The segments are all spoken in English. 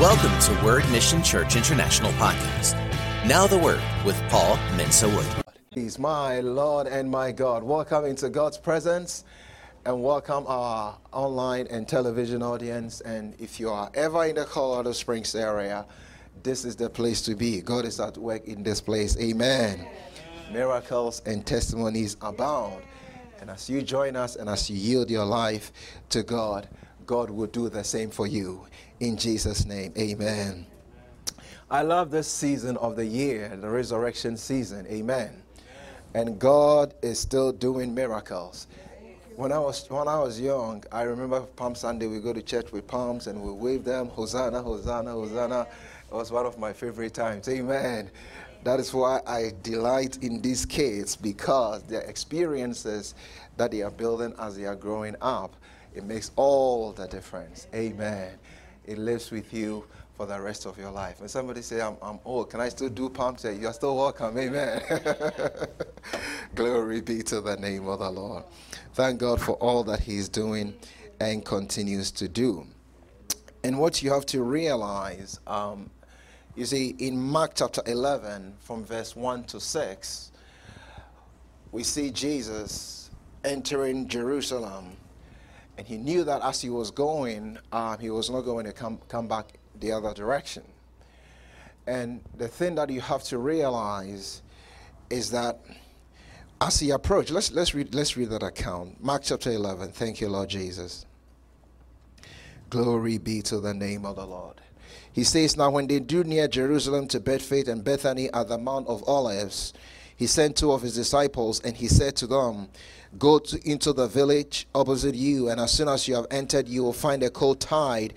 Welcome to Word Mission Church International Podcast. Now the Word with Paul Mensa Wood. He's my Lord and my God. Welcome into God's presence and welcome our online and television audience. And if you are ever in the Colorado Springs area, this is the place to be. God is at work in this place. Amen. Amen. Miracles and testimonies abound. And as you join us and as you yield your life to God, God will do the same for you. In Jesus' name, amen. I love this season of the year, the resurrection season. Amen. And God is still doing miracles. When I was when I was young, I remember Palm Sunday we go to church with palms and we wave them, Hosanna, Hosanna, Hosanna. It was one of my favorite times. Amen. That is why I delight in these kids because their experiences that they are building as they are growing up, it makes all the difference. Amen. It lives with you for the rest of your life. When somebody say, I'm, I'm old, can I still do palm say, you're still welcome. Amen. Glory be to the name of the Lord. Thank God for all that He's doing and continues to do. And what you have to realize, um, you see, in Mark chapter 11, from verse 1 to 6, we see Jesus entering Jerusalem. And he knew that as he was going, um, he was not going to come, come back the other direction. And the thing that you have to realize is that as he approached, let's, let's, read, let's read that account. Mark chapter 11. Thank you, Lord Jesus. Glory be to the name of the Lord. He says, Now when they drew near Jerusalem to Bethphage and Bethany at the Mount of Olives, he sent two of his disciples and he said to them, Go to, into the village opposite you, and as soon as you have entered, you will find a coat tied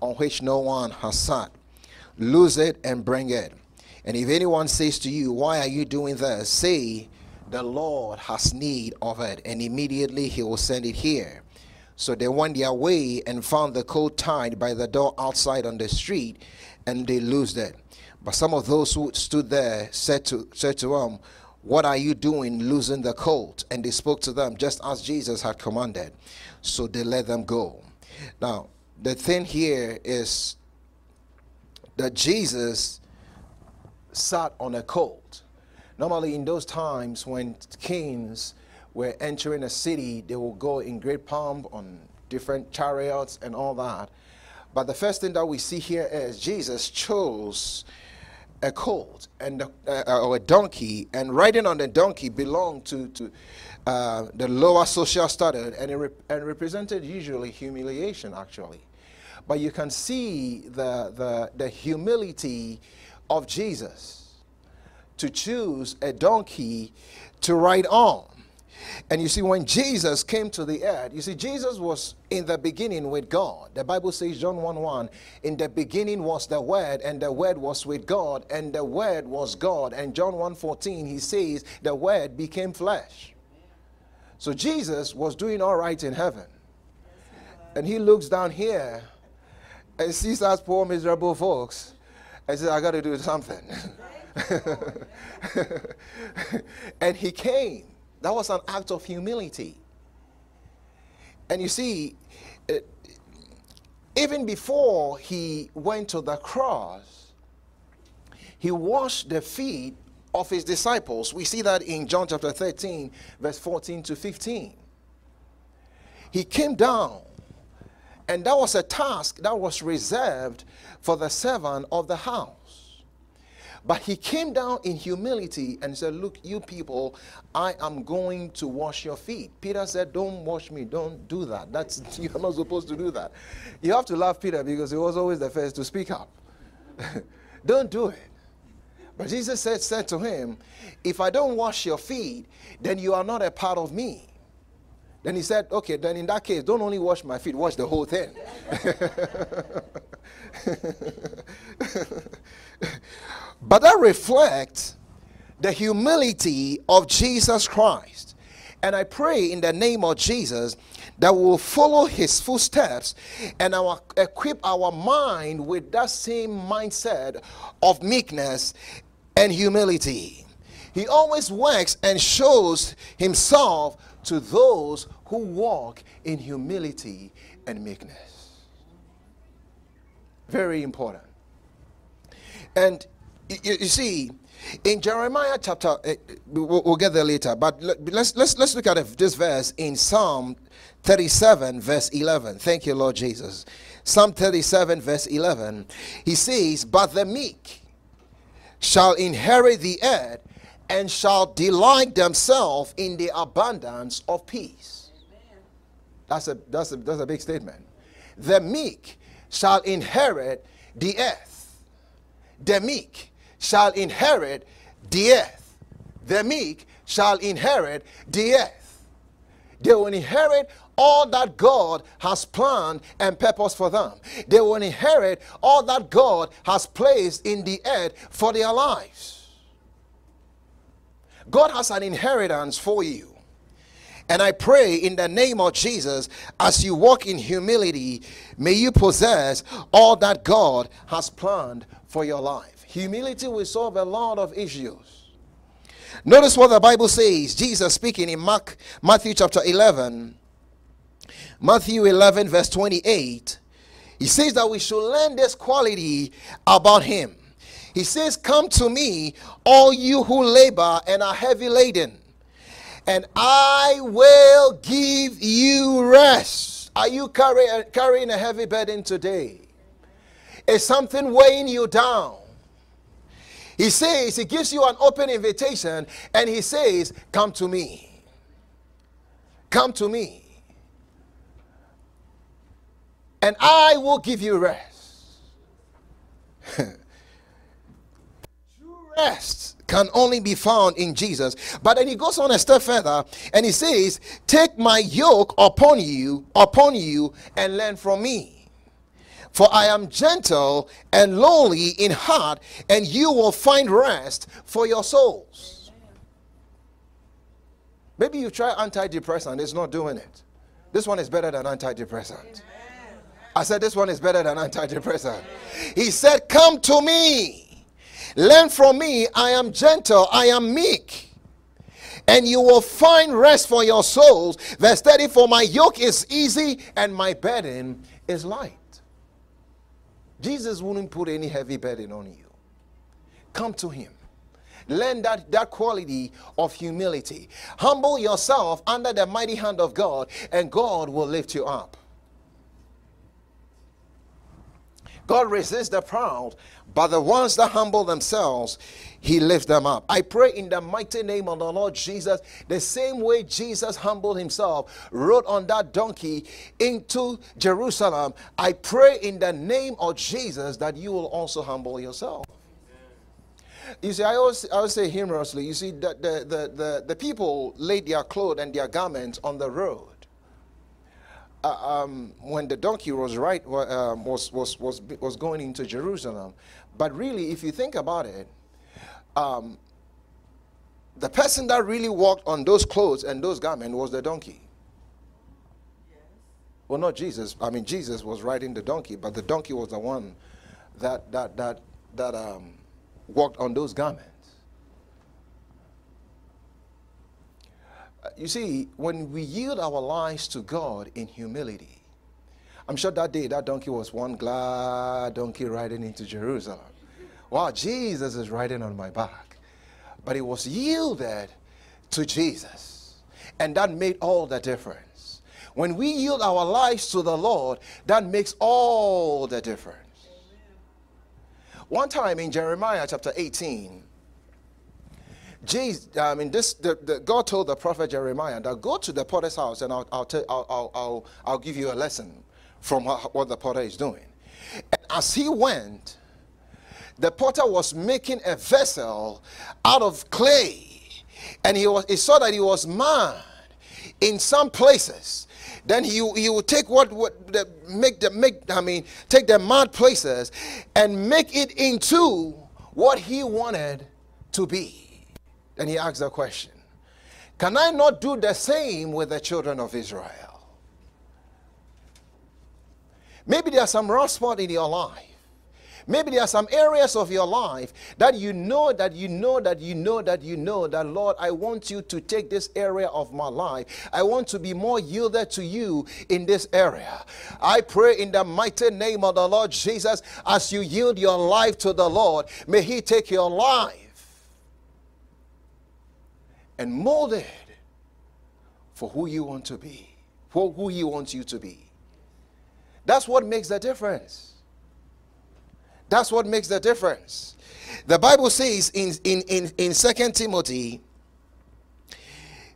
on which no one has sat. Lose it and bring it. And if anyone says to you, Why are you doing this? say, The Lord has need of it, and immediately he will send it here. So they went their way and found the coat tied by the door outside on the street, and they loosed it. But some of those who stood there said to, said to them, What are you doing losing the colt? And they spoke to them just as Jesus had commanded. So they let them go. Now, the thing here is that Jesus sat on a colt. Normally, in those times when kings were entering a city, they would go in great pomp on different chariots and all that. But the first thing that we see here is Jesus chose a colt and uh, or a donkey, and riding on the donkey belonged to, to uh, the lower social status, and it rep- and represented usually humiliation, actually. But you can see the, the, the humility of Jesus to choose a donkey to ride on. And you see, when Jesus came to the earth, you see, Jesus was in the beginning with God. The Bible says, John 1 1, in the beginning was the Word, and the Word was with God, and the Word was God. And John 1 14, he says, the Word became flesh. So Jesus was doing all right in heaven. And he looks down here and sees us poor, miserable folks and says, I got to do something. and he came. That was an act of humility. And you see, it, even before he went to the cross, he washed the feet of his disciples. We see that in John chapter 13, verse 14 to 15. He came down and that was a task that was reserved for the servant of the house. But he came down in humility and said, Look, you people, I am going to wash your feet. Peter said, Don't wash me, don't do that. That's you're not supposed to do that. You have to love Peter because he was always the first to speak up. don't do it. But Jesus said, said to him, If I don't wash your feet, then you are not a part of me. Then he said, okay, then in that case, don't only wash my feet, wash the whole thing. but that reflects the humility of Jesus Christ. And I pray in the name of Jesus that we will follow his footsteps and our, equip our mind with that same mindset of meekness and humility. He always works and shows himself to those who walk in humility and meekness. Very important. And you, you see, in Jeremiah chapter, uh, we'll, we'll, get there later, but let's, let's, let's look at this verse in Psalm 37, verse 11. Thank you, Lord Jesus. Psalm 37, verse 11. He says, But the meek shall inherit the earth and shall delight themselves in the abundance of peace. That's a, that's, a, that's a big statement. The meek shall inherit the earth. The meek shall inherit the earth. The meek shall inherit the earth. They will inherit all that God has planned and purpose for them. They will inherit all that God has placed in the earth for their lives. God has an inheritance for you. And I pray in the name of Jesus, as you walk in humility, may you possess all that God has planned for your life. Humility will solve a lot of issues. Notice what the Bible says. Jesus speaking in Mark, Matthew chapter 11, Matthew 11, verse 28. He says that we should learn this quality about Him. He says, Come to me, all you who labor and are heavy laden and I will give you rest. Are you carry, uh, carrying a heavy burden today? Is something weighing you down? He says, He gives you an open invitation and He says, Come to me. Come to me. And I will give you rest. Rest can only be found in Jesus. But then he goes on a step further and he says, Take my yoke upon you, upon you, and learn from me. For I am gentle and lowly in heart, and you will find rest for your souls. Maybe you try antidepressant, it's not doing it. This one is better than antidepressant. I said, This one is better than antidepressant. He said, Come to me Learn from me, I am gentle, I am meek, and you will find rest for your souls. Verse 30 For my yoke is easy and my burden is light. Jesus wouldn't put any heavy burden on you. Come to him. Learn that, that quality of humility. Humble yourself under the mighty hand of God, and God will lift you up. God resists the proud, but the ones that humble themselves, he lifts them up. I pray in the mighty name of the Lord Jesus, the same way Jesus humbled himself, rode on that donkey into Jerusalem. I pray in the name of Jesus that you will also humble yourself. You see, I always, I always say humorously, you see, the, the, the, the, the people laid their clothes and their garments on the road. Uh, um, when the donkey was right um, was, was, was, was going into Jerusalem. But really, if you think about it, um, the person that really walked on those clothes and those garments was the donkey. Well, not Jesus. I mean, Jesus was riding the donkey, but the donkey was the one that that that that um, walked on those garments. You see, when we yield our lives to God in humility, I'm sure that day that donkey was one glad donkey riding into Jerusalem. Wow, Jesus is riding on my back. But it was yielded to Jesus. And that made all the difference. When we yield our lives to the Lord, that makes all the difference. One time in Jeremiah chapter 18, Jesus, I mean, this, the, the, God told the prophet Jeremiah that go to the potter's house and I'll, I'll, tell, I'll, I'll, I'll, I'll give you a lesson from what, the potter is doing. And as he went, the potter was making a vessel out of clay. And he, was, he saw that he was mad in some places. Then he, he would take what, what the, make the make I mean take the mud places and make it into what he wanted to be. And he asked the question Can I not do the same with the children of Israel? Maybe there's some rough spot in your life. Maybe there are some areas of your life that you know, that you know, that you know, that you know that, Lord, I want you to take this area of my life. I want to be more yielded to you in this area. I pray in the mighty name of the Lord Jesus, as you yield your life to the Lord, may He take your life and mold it for who you want to be, for who He wants you to be. That's what makes the difference. That's what makes the difference. The Bible says in, in, in, in 2 Timothy,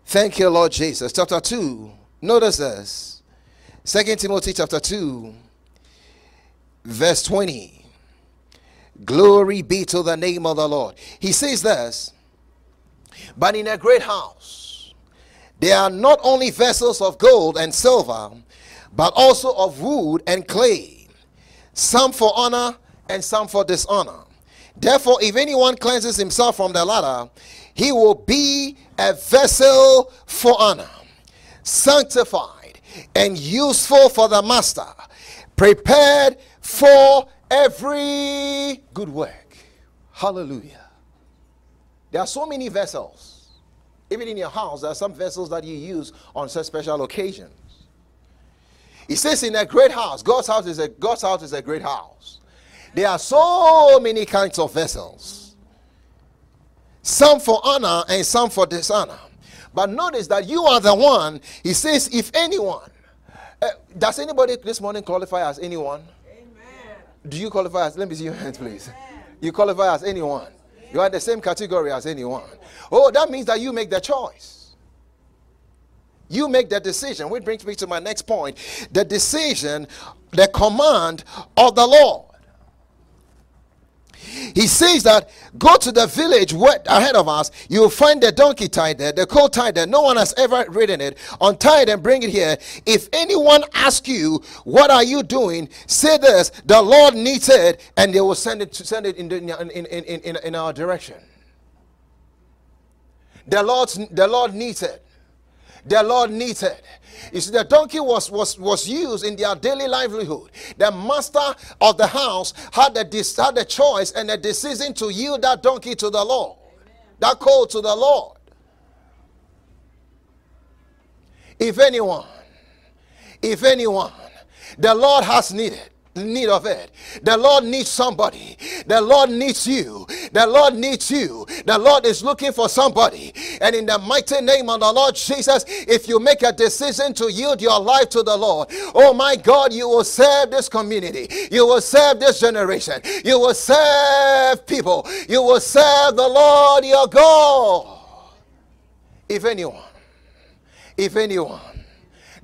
thank you, Lord Jesus, chapter 2. Notice this. 2 Timothy chapter 2, verse 20. Glory be to the name of the Lord. He says this, but in a great house there are not only vessels of gold and silver, but also of wood and clay, some for honor and some for dishonor. Therefore, if anyone cleanses himself from the latter, he will be a vessel for honor, sanctified and useful for the master, prepared for every good work. Hallelujah. There are so many vessels. Even in your house, there are some vessels that you use on such special occasions. He says in a great house, God's house is a God's house is a great house. There are so many kinds of vessels. Some for honor and some for dishonor. But notice that you are the one, he says, if anyone. Uh, does anybody this morning qualify as anyone? Amen. Do you qualify as, let me see your hands, please. Amen. You qualify as anyone. You are in the same category as anyone. Oh, that means that you make the choice. You make the decision, which brings me to my next point the decision, the command of the Lord. He says that go to the village ahead of us. You'll find the donkey tied there, the colt tied there. No one has ever ridden it. Untie it and bring it here. If anyone asks you, What are you doing? say this The Lord needs it, and they will send it, to, send it in, the, in, in, in, in our direction. The, Lord's, the Lord needs it. The Lord needed. You see, the donkey was, was, was used in their daily livelihood. The master of the house had the, had the choice and the decision to yield that donkey to the Lord, that call to the Lord. If anyone, if anyone, the Lord has needed need of it. The Lord needs somebody. The Lord needs you. The Lord needs you. The Lord is looking for somebody. And in the mighty name of the Lord Jesus, if you make a decision to yield your life to the Lord, oh my God, you will serve this community. You will serve this generation. You will serve people. You will serve the Lord your God. If anyone, if anyone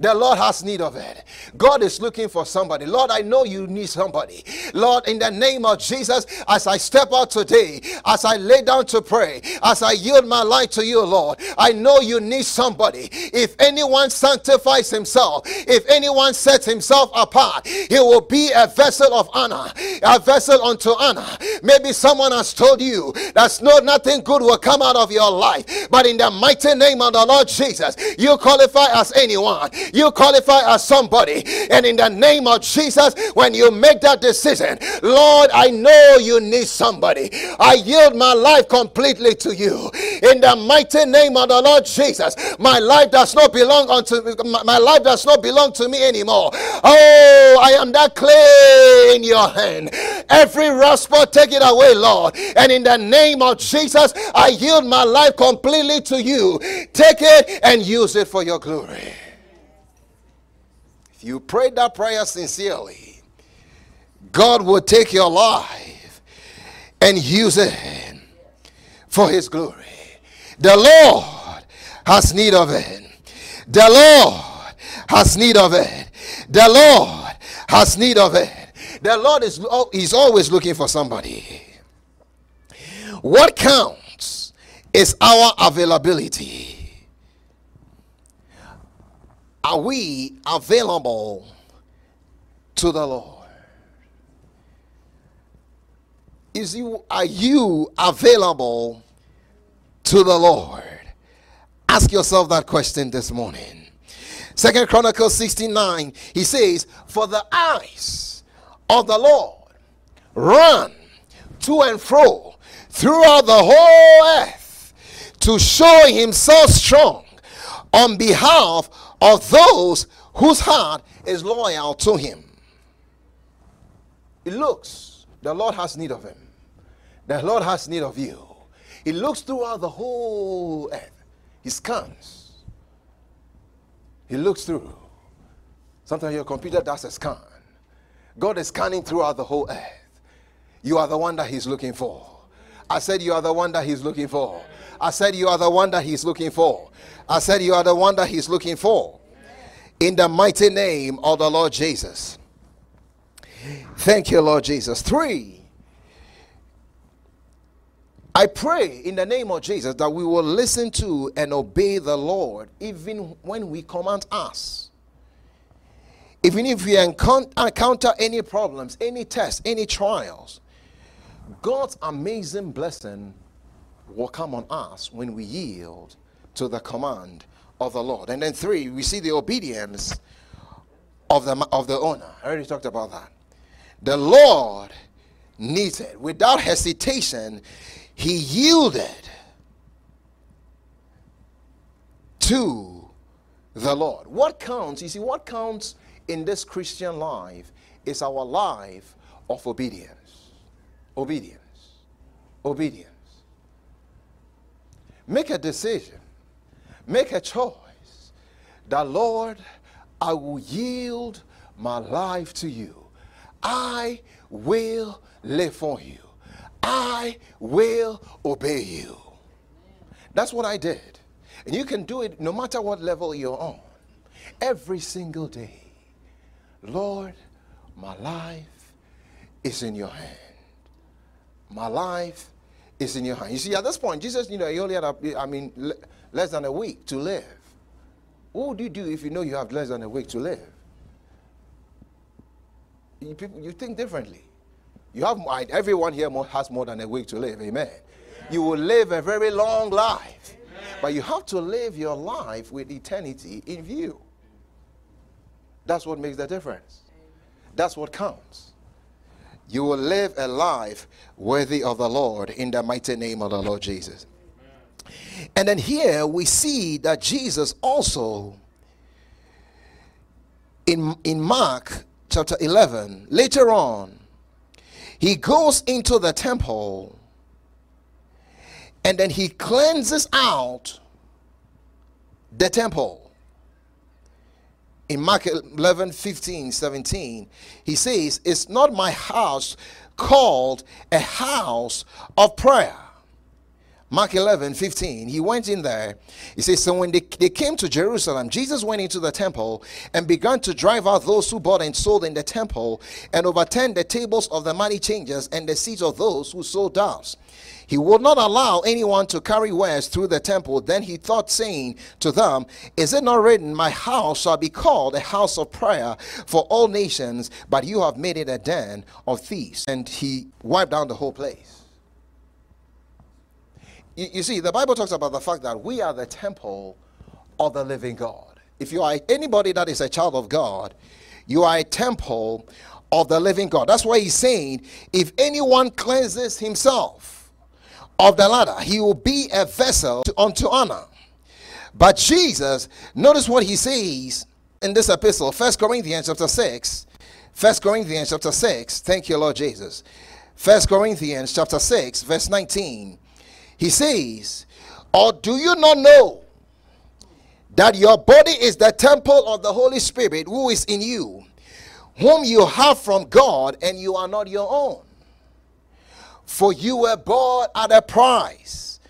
the Lord has need of it. God is looking for somebody. Lord, I know you need somebody. Lord, in the name of Jesus, as I step out today, as I lay down to pray, as I yield my life to you, Lord, I know you need somebody. If anyone sanctifies himself, if anyone sets himself apart, he will be a vessel of honor, a vessel unto honor. Maybe someone has told you that no nothing good will come out of your life, but in the mighty name of the Lord Jesus, you qualify as anyone you qualify as somebody. And in the name of Jesus, when you make that decision, Lord, I know you need somebody. I yield my life completely to you. In the mighty name of the Lord Jesus, my life does not belong unto my life does not belong to me anymore. Oh, I am that clay in your hand. Every spot, take it away, Lord. And in the name of Jesus, I yield my life completely to you. Take it and use it for your glory. If you pray that prayer sincerely, God will take your life and use it for His glory. The Lord has need of it. The Lord has need of it. The Lord has need of it. The Lord is He's always looking for somebody. What counts is our availability are we available to the Lord? Is you are you available to the Lord? Ask yourself that question this morning. Second Chronicles 69, he says, For the eyes of the Lord run to and fro throughout the whole earth to show himself strong on behalf of those whose heart is loyal to him. It looks the Lord has need of him. The Lord has need of you. He looks throughout the whole earth. He scans. He looks through. Sometimes your computer does a scan. God is scanning throughout the whole earth. You are the one that He's looking for. I said, You are the one that He's looking for. I said, You are the one that He's looking for. I said, You are the one that He's looking for. In the mighty name of the Lord Jesus. Thank you, Lord Jesus. Three. I pray in the name of Jesus that we will listen to and obey the Lord even when we command us. Even if we encounter any problems, any tests, any trials, God's amazing blessing will come on us when we yield to the command of the Lord. And then three, we see the obedience of the of the owner. I already talked about that. The Lord needed, without hesitation, he yielded to the Lord. What counts? You see, what counts in this Christian life is our life of obedience. Obedience. Obedience. Make a decision. Make a choice that, Lord, I will yield my life to you. I will live for you. I will obey you. That's what I did. And you can do it no matter what level you're on. Every single day. Lord, my life is in your hand. My life is in your hand. You see, at this point, Jesus, you know, he only had, a, I mean, less than a week to live. What would you do if you know you have less than a week to live? You, people, you think differently. You have everyone here more, has more than a week to live. Amen. You will live a very long life, but you have to live your life with eternity in view. That's what makes the difference. That's what counts. You will live a life worthy of the Lord in the mighty name of the Lord Jesus. And then here we see that Jesus also in, in Mark chapter 11, later on, he goes into the temple and then he cleanses out the temple in Mark 11, 15, 17, he says, It's not my house called a house of prayer. Mark 11, 15, he went in there. He says, So when they, they came to Jerusalem, Jesus went into the temple and began to drive out those who bought and sold in the temple and overturned the tables of the money changers and the seats of those who sold doves. He would not allow anyone to carry wares through the temple. Then he thought, saying to them, Is it not written, My house shall be called a house of prayer for all nations, but you have made it a den of thieves? And he wiped down the whole place. You, you see, the Bible talks about the fact that we are the temple of the living God. If you are anybody that is a child of God, you are a temple of the living God. That's why he's saying, if anyone cleanses himself, of the latter, He will be a vessel to, unto honor. But Jesus, notice what he says in this epistle, First Corinthians chapter 6. First Corinthians chapter 6. Thank you, Lord Jesus. First Corinthians chapter 6, verse 19. He says, Or do you not know that your body is the temple of the Holy Spirit who is in you, whom you have from God, and you are not your own? For you were bought at a price.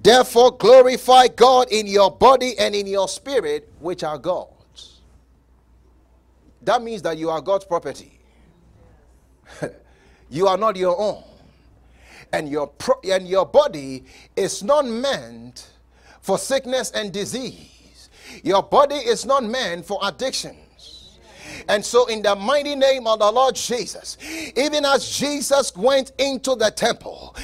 Therefore, glorify God in your body and in your spirit, which are God's. That means that you are God's property. you are not your own. And your, pro- and your body is not meant for sickness and disease. Your body is not meant for addiction. And so, in the mighty name of the Lord Jesus, even as Jesus went into the temple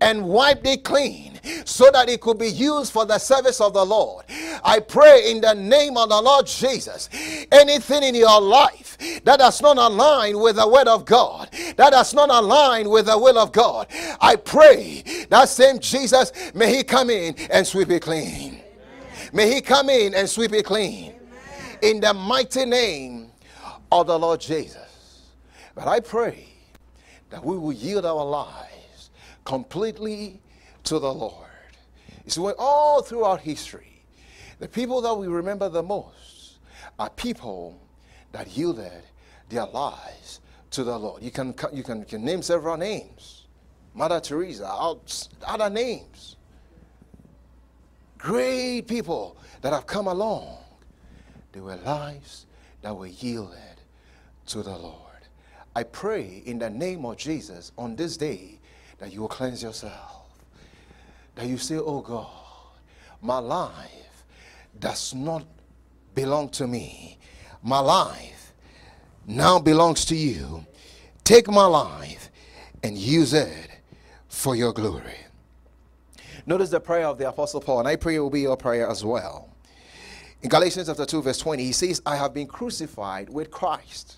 and wiped it clean so that it could be used for the service of the Lord, I pray in the name of the Lord Jesus, anything in your life that does not align with the word of God, that does not align with the will of God, I pray that same Jesus, may he come in and sweep it clean. May he come in and sweep it clean. In the mighty name of the Lord Jesus. But I pray that we will yield our lives completely to the Lord. You see, all throughout history, the people that we remember the most are people that yielded their lives to the Lord. You can, you can, you can name several names Mother Teresa, other names. Great people that have come along. They were lives that were yielded to the Lord. I pray in the name of Jesus on this day that you will cleanse yourself. That you say, Oh God, my life does not belong to me. My life now belongs to you. Take my life and use it for your glory. Notice the prayer of the Apostle Paul, and I pray it will be your prayer as well. In Galatians chapter 2, verse 20, he says, I have been crucified with Christ.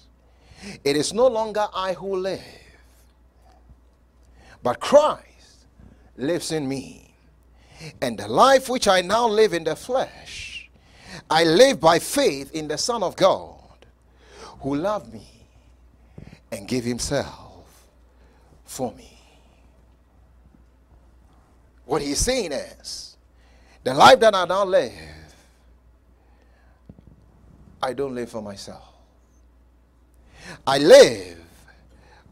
It is no longer I who live, but Christ lives in me. And the life which I now live in the flesh, I live by faith in the Son of God, who loved me and gave himself for me. What he's saying is, the life that I now live, I don't live for myself. I live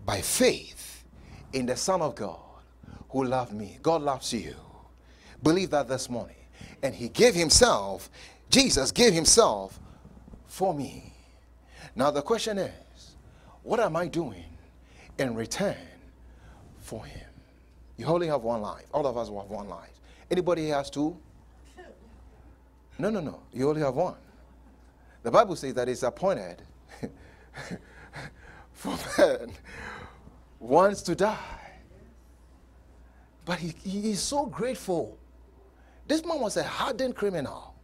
by faith in the Son of God who loved me. God loves you. Believe that this morning. And He gave Himself, Jesus gave Himself for me. Now the question is, what am I doing in return for Him? You only have one life. All of us will have one life. Anybody has two? No, no, no. You only have one. The Bible says that it's appointed for man once to die. But he, he is so grateful. This man was a hardened criminal,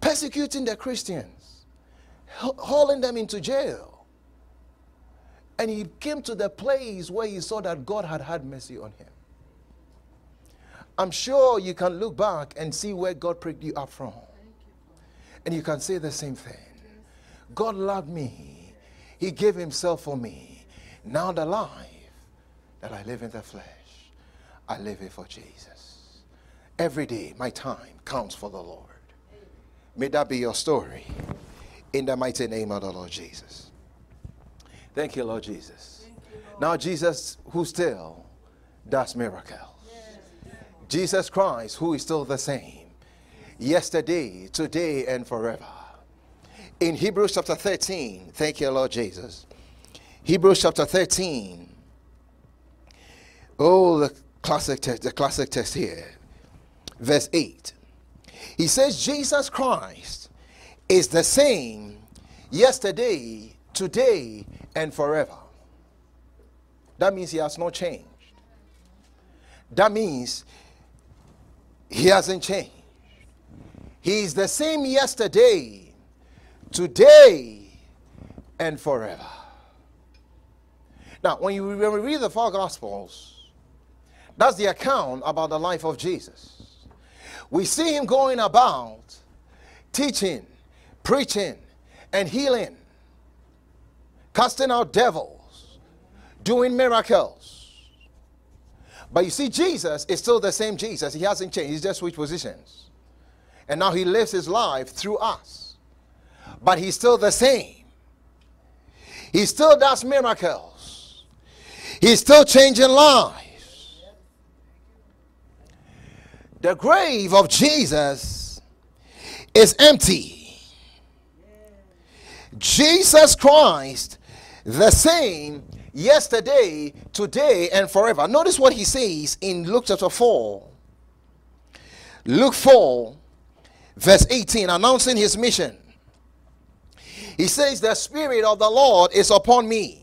persecuting the Christians, hauling them into jail. And he came to the place where he saw that God had had mercy on him. I'm sure you can look back and see where God picked you up from. And you can say the same thing. God loved me. He gave himself for me. Now the life that I live in the flesh, I live it for Jesus. Every day, my time counts for the Lord. May that be your story. In the mighty name of the Lord Jesus. Thank you, Lord Jesus. Now, Jesus, who still does miracles. Jesus Christ, who is still the same, yesterday, today, and forever in Hebrews chapter 13. Thank you, Lord Jesus. Hebrews chapter 13. Oh, the classic text, the classic text here. Verse 8. He says, Jesus Christ is the same yesterday, today, and forever. That means he has not changed. That means he hasn't changed. He is the same yesterday, today and forever. Now, when, you, when we read the four Gospels, that's the account about the life of Jesus. We see him going about teaching, preaching, and healing, casting out devils, doing miracles. But you see, Jesus is still the same Jesus. He hasn't changed. He's just switched positions. And now he lives his life through us but he's still the same. He still does miracles. He's still changing lives. The grave of Jesus is empty. Jesus Christ, the same yesterday, today, and forever. Notice what he says in Luke chapter 4. Luke 4, verse 18, announcing his mission. He says, The Spirit of the Lord is upon me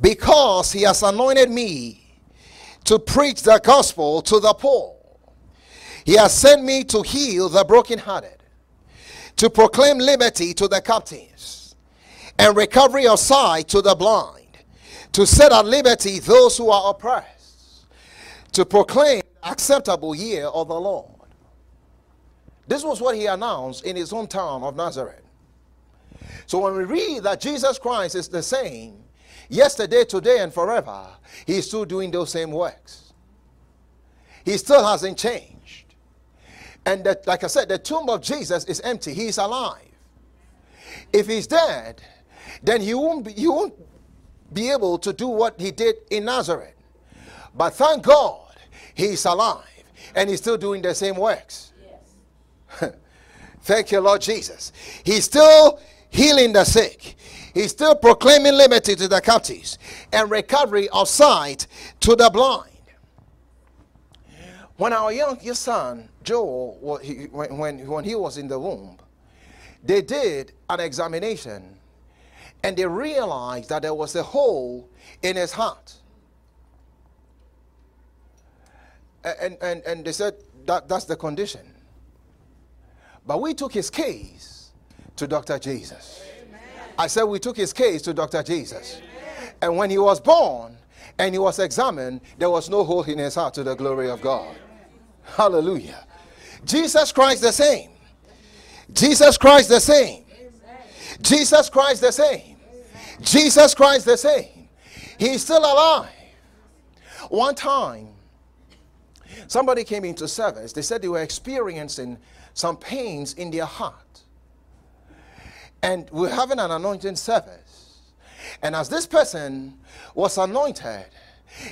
because he has anointed me to preach the gospel to the poor. He has sent me to heal the brokenhearted, to proclaim liberty to the captives, and recovery of sight to the blind, to set at liberty those who are oppressed, to proclaim acceptable year of the Lord. This was what he announced in his hometown of Nazareth. So when we read that Jesus Christ is the same yesterday, today, and forever, he's still doing those same works. He still hasn't changed. And that, like I said, the tomb of Jesus is empty. He's alive. If he's dead, then he won't be, he won't be able to do what he did in Nazareth. But thank God, he's alive and he's still doing the same works. Yes. thank you, Lord Jesus. He's still healing the sick. He's still proclaiming liberty to the captives and recovery of sight to the blind. When our youngest son, Joel, when, when, when he was in the womb, they did an examination and they realized that there was a hole in his heart. And, and, and they said that that's the condition. But we took his case to Dr. Jesus. Amen. I said we took his case to Dr. Jesus. Amen. And when he was born and he was examined, there was no hole in his heart to the glory of God. Hallelujah. Jesus Christ the same. Jesus Christ the same. Jesus Christ the same. Jesus Christ the same. He's still alive. One time, somebody came into service. They said they were experiencing some pains in their heart. And we're having an anointing service. And as this person was anointed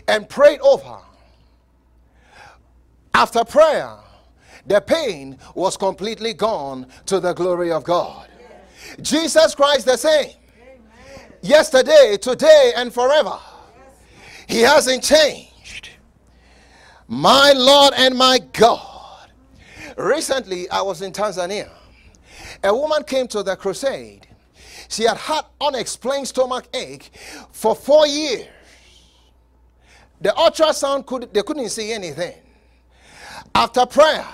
and prayed over, after prayer, the pain was completely gone to the glory of God. Jesus Christ the same. Yesterday, today, and forever. He hasn't changed. My Lord and my God. Recently, I was in Tanzania. A woman came to the crusade. She had had unexplained stomach ache for four years. The ultrasound could they couldn't see anything. After prayer,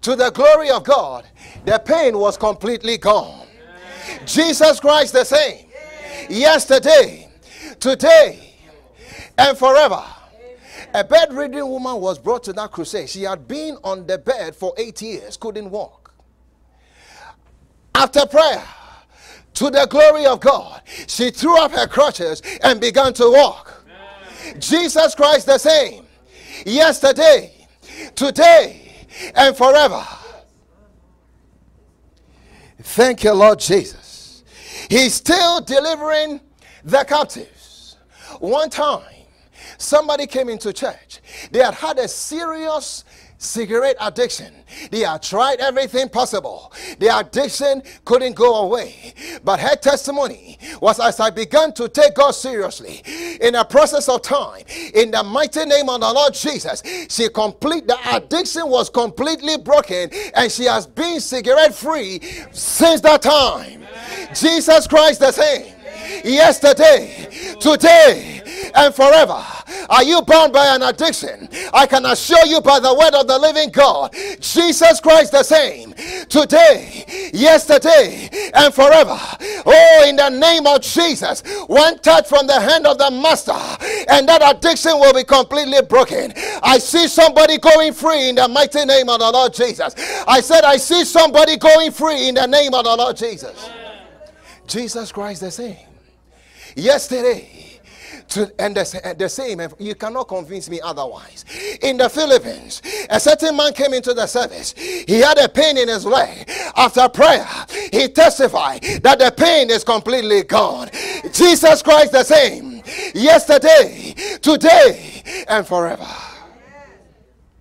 to the glory of God, the pain was completely gone. Jesus Christ the same. Yesterday, today, and forever. A bedridden woman was brought to that crusade. She had been on the bed for eight years, couldn't walk. After prayer, to the glory of God, she threw up her crutches and began to walk. Jesus Christ the same. Yesterday, today, and forever. Thank you, Lord Jesus. He's still delivering the captives. One time, somebody came into church. They had had a serious cigarette addiction. They had tried everything possible. The addiction couldn't go away. But her testimony was as I began to take God seriously in a process of time, in the mighty name of the Lord Jesus, she complete the addiction was completely broken and she has been cigarette free since that time. Jesus Christ the same yesterday, today, and forever. Are you bound by an addiction? I can assure you by the word of the living God, Jesus Christ the same, today, yesterday, and forever. Oh, in the name of Jesus, one touch from the hand of the Master, and that addiction will be completely broken. I see somebody going free in the mighty name of the Lord Jesus. I said, I see somebody going free in the name of the Lord Jesus. Jesus Christ the same yesterday. To, and the, the same, you cannot convince me otherwise. In the Philippines, a certain man came into the service. He had a pain in his leg. After prayer, he testified that the pain is completely gone. Jesus Christ, the same, yesterday, today, and forever.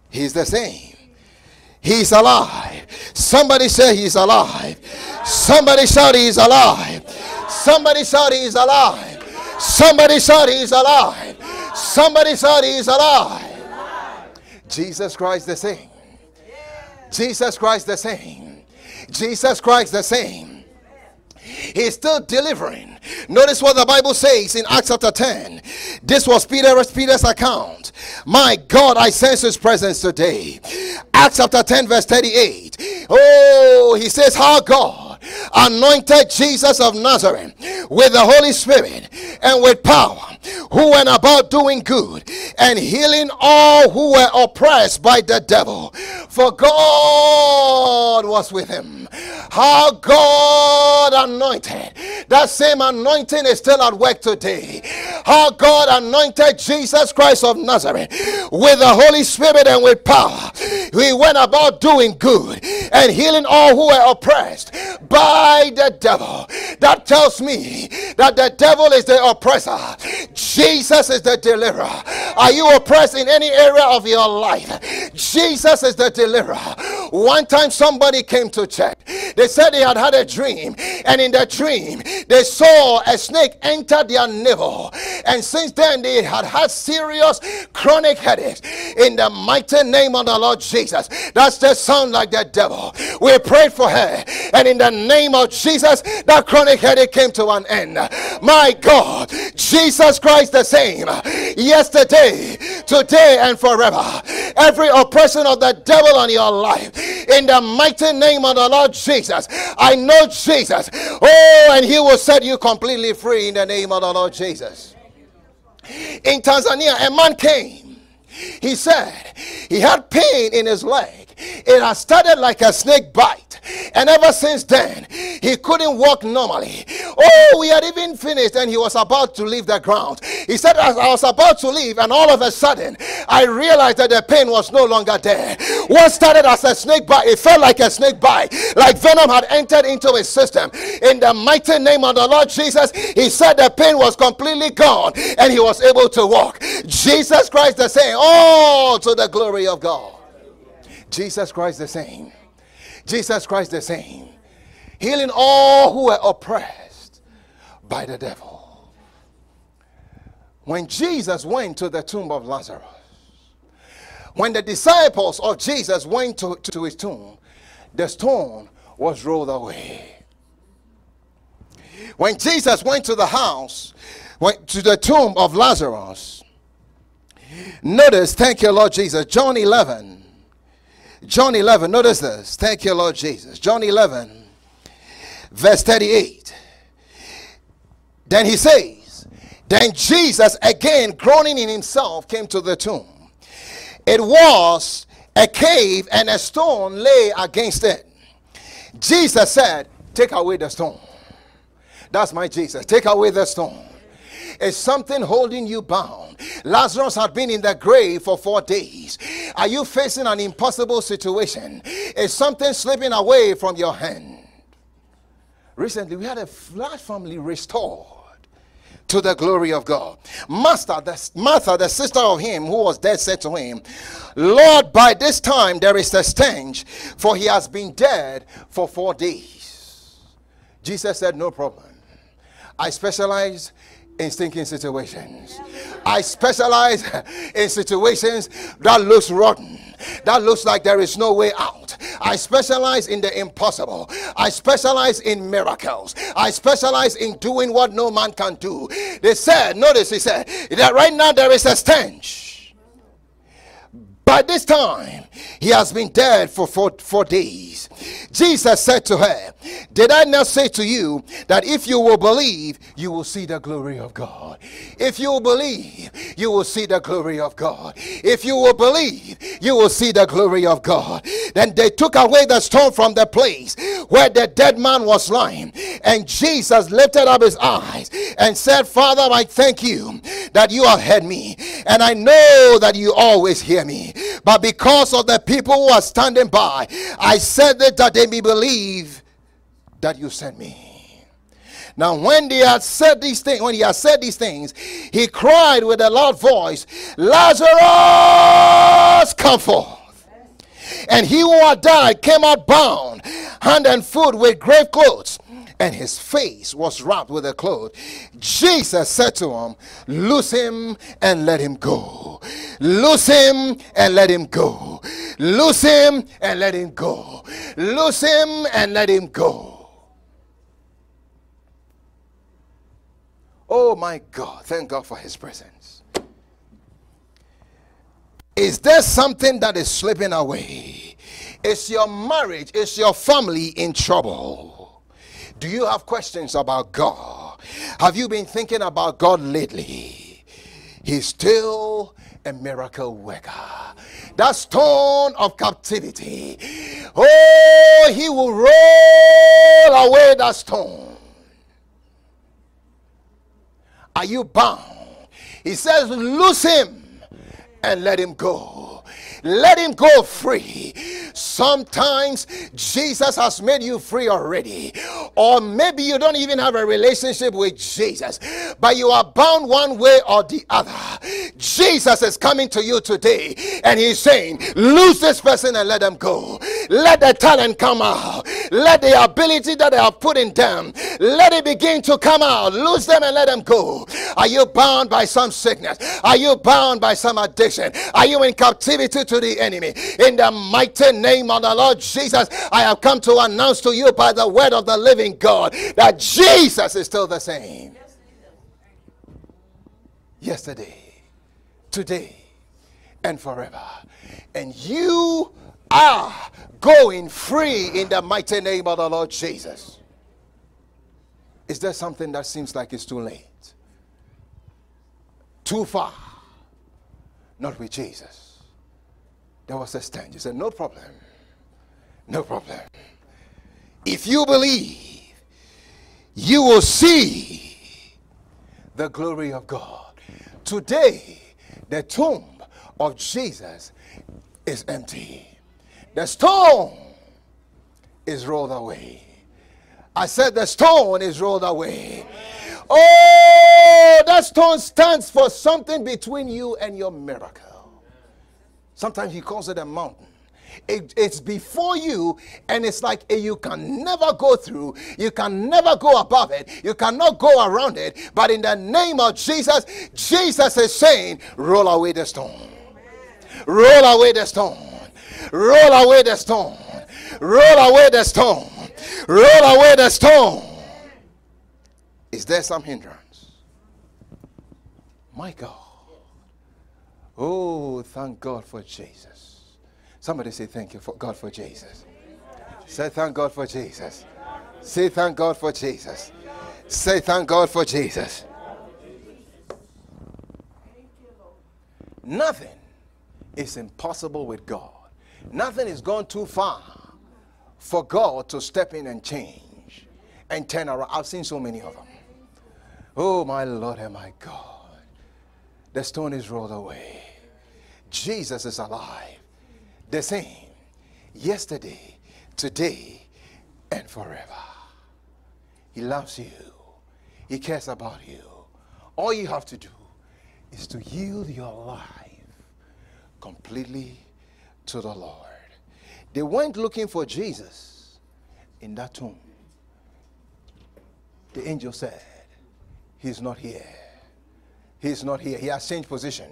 He's the same. He's alive. Somebody say he's alive. Somebody shout he's alive. Somebody said he's alive. Somebody said he's alive. Somebody said he's alive. Jesus Christ the same. Jesus Christ the same. Jesus Christ the same. He's still delivering. Notice what the Bible says in Acts chapter 10. This was Peter's Peter's account. My God, I sense his presence today. Acts chapter 10, verse 38. Oh, he says, How God anointed Jesus of Nazareth with the Holy Spirit and with power, who went about doing good and healing all who were oppressed by the devil. For God was with him. How God anointed. That same anointing is still at work today. How God anointed Jesus Christ of Nazareth with the Holy Spirit and with power. He went about doing good and healing all who were oppressed by the devil. That tells me that the devil is the oppressor, Jesus is the deliverer. Are you oppressed in any area of your life? Jesus is the deliverer. One time somebody came to check. They said they had had a dream, and in the dream, they saw a snake enter their navel. And since then, they had had serious chronic headaches. In the mighty name of the Lord Jesus, that's the sound like the devil. We prayed for her, and in the name of Jesus, that chronic headache came to an end. My God, Jesus Christ the same yesterday, today, and forever. Every oppression of the devil on your life, in the mighty name of the Lord Jesus, I know Jesus. Oh, and he will set you completely free in the name of the Lord Jesus. In Tanzania, a man came. He said he had pain in his leg. It has started like a snake bite. And ever since then, he couldn't walk normally. Oh, we had even finished and he was about to leave the ground. He said, I was about to leave, and all of a sudden, I realized that the pain was no longer there. What started as a snake bite, it felt like a snake bite, like venom had entered into his system. In the mighty name of the Lord Jesus, he said the pain was completely gone and he was able to walk. Jesus Christ the same. Oh, to the glory of God. Jesus Christ the same. Jesus Christ the same. Healing all who were oppressed by the devil. When Jesus went to the tomb of Lazarus, when the disciples of Jesus went to, to his tomb, the stone was rolled away. When Jesus went to the house, went to the tomb of Lazarus, notice, thank you, Lord Jesus, John 11, John 11, notice this. Thank you, Lord Jesus. John 11, verse 38. Then he says, Then Jesus, again groaning in himself, came to the tomb. It was a cave, and a stone lay against it. Jesus said, Take away the stone. That's my Jesus. Take away the stone is something holding you bound. Lazarus had been in the grave for four days. Are you facing an impossible situation? Is something slipping away from your hand? Recently, we had a large family restored to the glory of God. Master, the, Martha, the sister of him who was dead, said to him, Lord, by this time there is a stench, for he has been dead for four days. Jesus said, No problem. I specialize in stinking situations. I specialize in situations that looks rotten, that looks like there is no way out. I specialize in the impossible. I specialize in miracles. I specialize in doing what no man can do. They said, notice he said that right now there is a stench by this time, he has been dead for four, four days. Jesus said to her, Did I not say to you that if you will believe, you will see the glory of God? If you will believe, you will see the glory of God. If you will believe, you will see the glory of God. Then they took away the stone from the place where the dead man was lying. And Jesus lifted up his eyes and said, Father, I thank you that you have heard me. And I know that you always hear me. But because of the people who are standing by, I said it that they may believe that you sent me. Now, when they had said these things, when he had said these things, he cried with a loud voice, Lazarus, come forth. And he who had died came out bound, hand and foot with grave clothes and his face was wrapped with a cloth. Jesus said to him, Loose him and let him go. Loose him and let him go. Loose him and let him go. Loose him and let him go. Oh my God, thank God for his presence. Is there something that is slipping away? Is your marriage, is your family in trouble? Do you have questions about God? Have you been thinking about God lately? He's still a miracle worker. That stone of captivity. Oh, he will roll away that stone. Are you bound? He says, Loose him and let him go. Let him go free. Sometimes Jesus has made you free already. Or maybe you don't even have a relationship with Jesus, but you are bound one way or the other. Jesus is coming to you today and he's saying, Lose this person and let them go. Let the talent come out. Let the ability that they have put in them, let it begin to come out. Lose them and let them go. Are you bound by some sickness? Are you bound by some addiction? Are you in captivity to the enemy? In the mighty name of the Lord Jesus, I have come to announce to you by the word of the living God that Jesus is still the same. Yesterday, today, and forever. And you are going free in the mighty name of the Lord Jesus. Is there something that seems like it's too late? Too far? Not with Jesus. There was a stand. You said, No problem. No problem. If you believe, you will see the glory of God. Today, the tomb of Jesus is empty. The stone is rolled away. I said the stone is rolled away. Oh, that stone stands for something between you and your miracle. Sometimes he calls it a mountain. It, it's before you, and it's like you can never go through, you can never go above it, you cannot go around it. But in the name of Jesus, Jesus is saying, Roll away the stone. Roll away the stone. Roll away the stone. Roll away the stone. Roll away the stone. Is there some hindrance? My God. Oh, thank God for Jesus. Somebody say thank you for God for Jesus. Say thank God for Jesus. Say thank God for Jesus. Say thank God for Jesus. Nothing is impossible with God. Nothing is gone too far for God to step in and change and turn around. I've seen so many of them. Oh, my Lord and my God. The stone is rolled away. Jesus is alive. The same yesterday, today, and forever. He loves you, He cares about you. All you have to do is to yield your life completely to the Lord. They went looking for Jesus in that tomb. The angel said, He's not here. He's not here. He has changed position.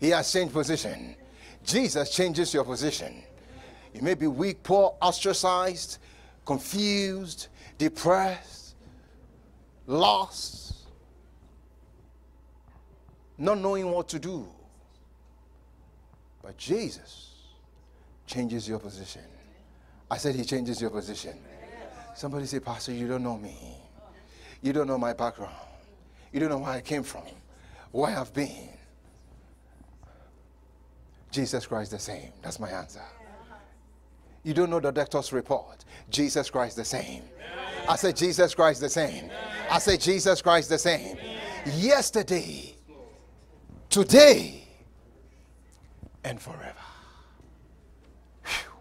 He has changed position. Jesus changes your position. You may be weak, poor, ostracized, confused, depressed, lost, not knowing what to do. But Jesus changes your position. I said he changes your position. Somebody say, Pastor, you don't know me. You don't know my background. You don't know where I came from, where I've been. Jesus Christ the same. That's my answer. You don't know the doctor's report. Jesus Christ the same. I said, Jesus Christ the same. I said, Jesus Christ the same. Yesterday, today, and forever. Whew.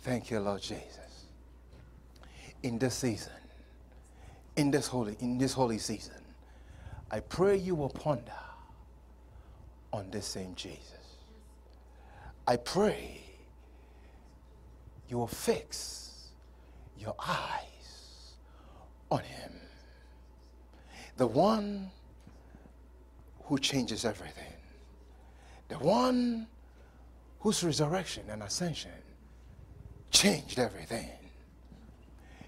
Thank you, Lord Jesus. In this season, in this holy, in this holy season, I pray you will ponder on this same Jesus. I pray you will fix your eyes on him. The one who changes everything. The one whose resurrection and ascension changed everything.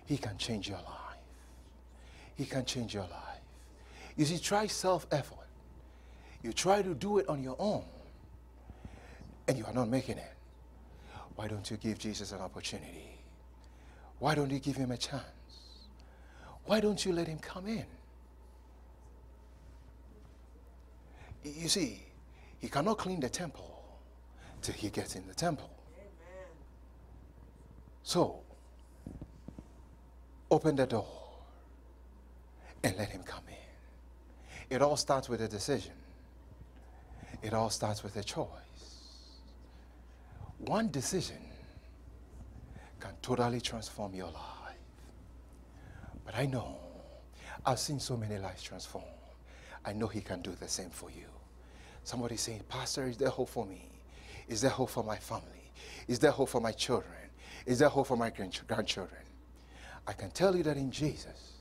He can change your life. He can change your life. You see, try self effort. You try to do it on your own, and you are not making it. Why don't you give Jesus an opportunity? Why don't you give him a chance? Why don't you let him come in? You see, he cannot clean the temple till he gets in the temple. Amen. So, open the door and let him come in. It all starts with a decision, it all starts with a choice. One decision can totally transform your life. But I know, I've seen so many lives transform. I know He can do the same for you. Somebody saying, Pastor, is there hope for me? Is there hope for my family? Is there hope for my children? Is there hope for my grandchildren? I can tell you that in Jesus,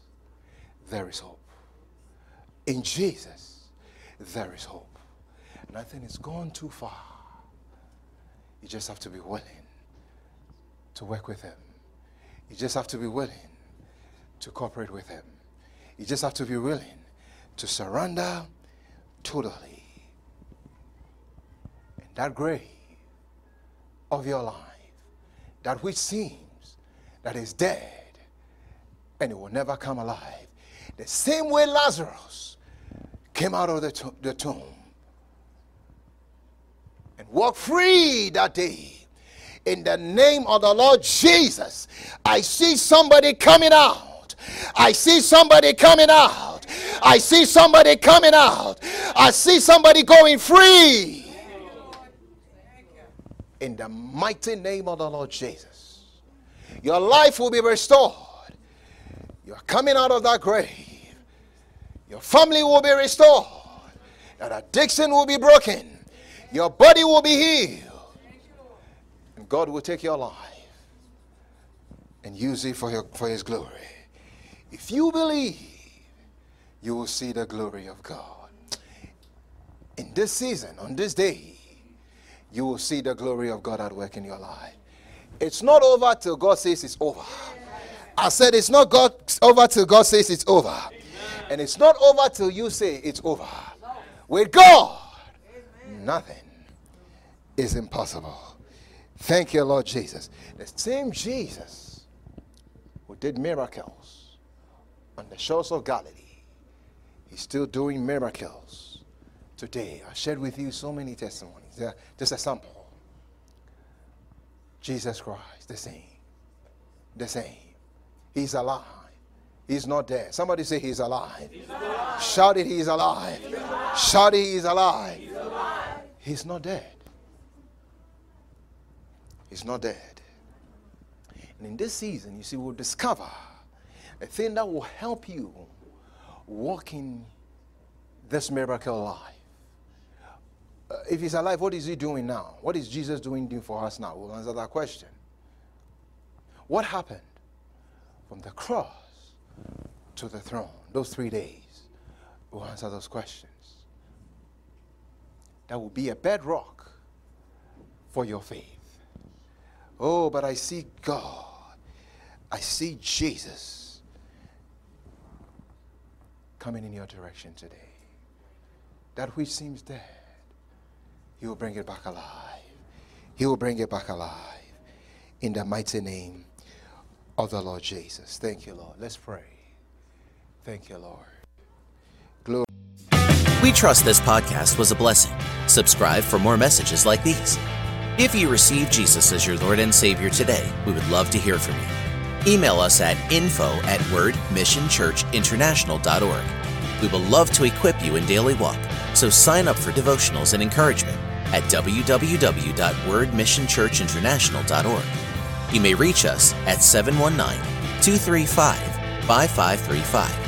there is hope. In Jesus, there is hope. Nothing is gone too far. You just have to be willing to work with Him. You just have to be willing to cooperate with Him. You just have to be willing to surrender totally. And that grave of your life, that which seems that is dead and it will never come alive, the same way Lazarus came out of the, the tomb and walked free that day. In the name of the Lord Jesus, I see somebody coming out. I see somebody coming out. I see somebody coming out. I see somebody going free. In the mighty name of the Lord Jesus, your life will be restored. You're coming out of that grave. Your family will be restored. That addiction will be broken. Your body will be healed. And God will take your life and use it for, your, for His glory. If you believe, you will see the glory of God. In this season, on this day, you will see the glory of God at work in your life. It's not over till God says it's over. I said it's not God over till God says it's over. And it's not over till you say it's over. With God, nothing is impossible. Thank you, Lord Jesus. The same Jesus who did miracles on the shores of Galilee, he's still doing miracles today. I shared with you so many testimonies. Yeah, just a sample. Jesus Christ, the same. The same. He's alive. He's not dead. Somebody say he's alive. He's alive. Shout it, he's alive. He's alive. Shout it, he's alive. He's alive. He's not dead. He's not dead. And in this season, you see, we'll discover a thing that will help you walk in this miracle life. Uh, if he's alive, what is he doing now? What is Jesus doing for us now? We'll answer that question. What happened from the cross to the throne, those three days, We'll answer those questions. That will be a bedrock for your faith. Oh, but I see God. I see Jesus coming in your direction today. That which seems dead, He will bring it back alive. He will bring it back alive. In the mighty name of the Lord Jesus. Thank you, Lord. Let's pray. Thank you, Lord. We trust this podcast was a blessing. Subscribe for more messages like these. If you receive Jesus as your Lord and Savior today, we would love to hear from you. Email us at info at wordmissionchurchinternational.org. We will love to equip you in daily walk, so sign up for devotionals and encouragement at www.wordmissionchurchinternational.org. You may reach us at 719 235 5535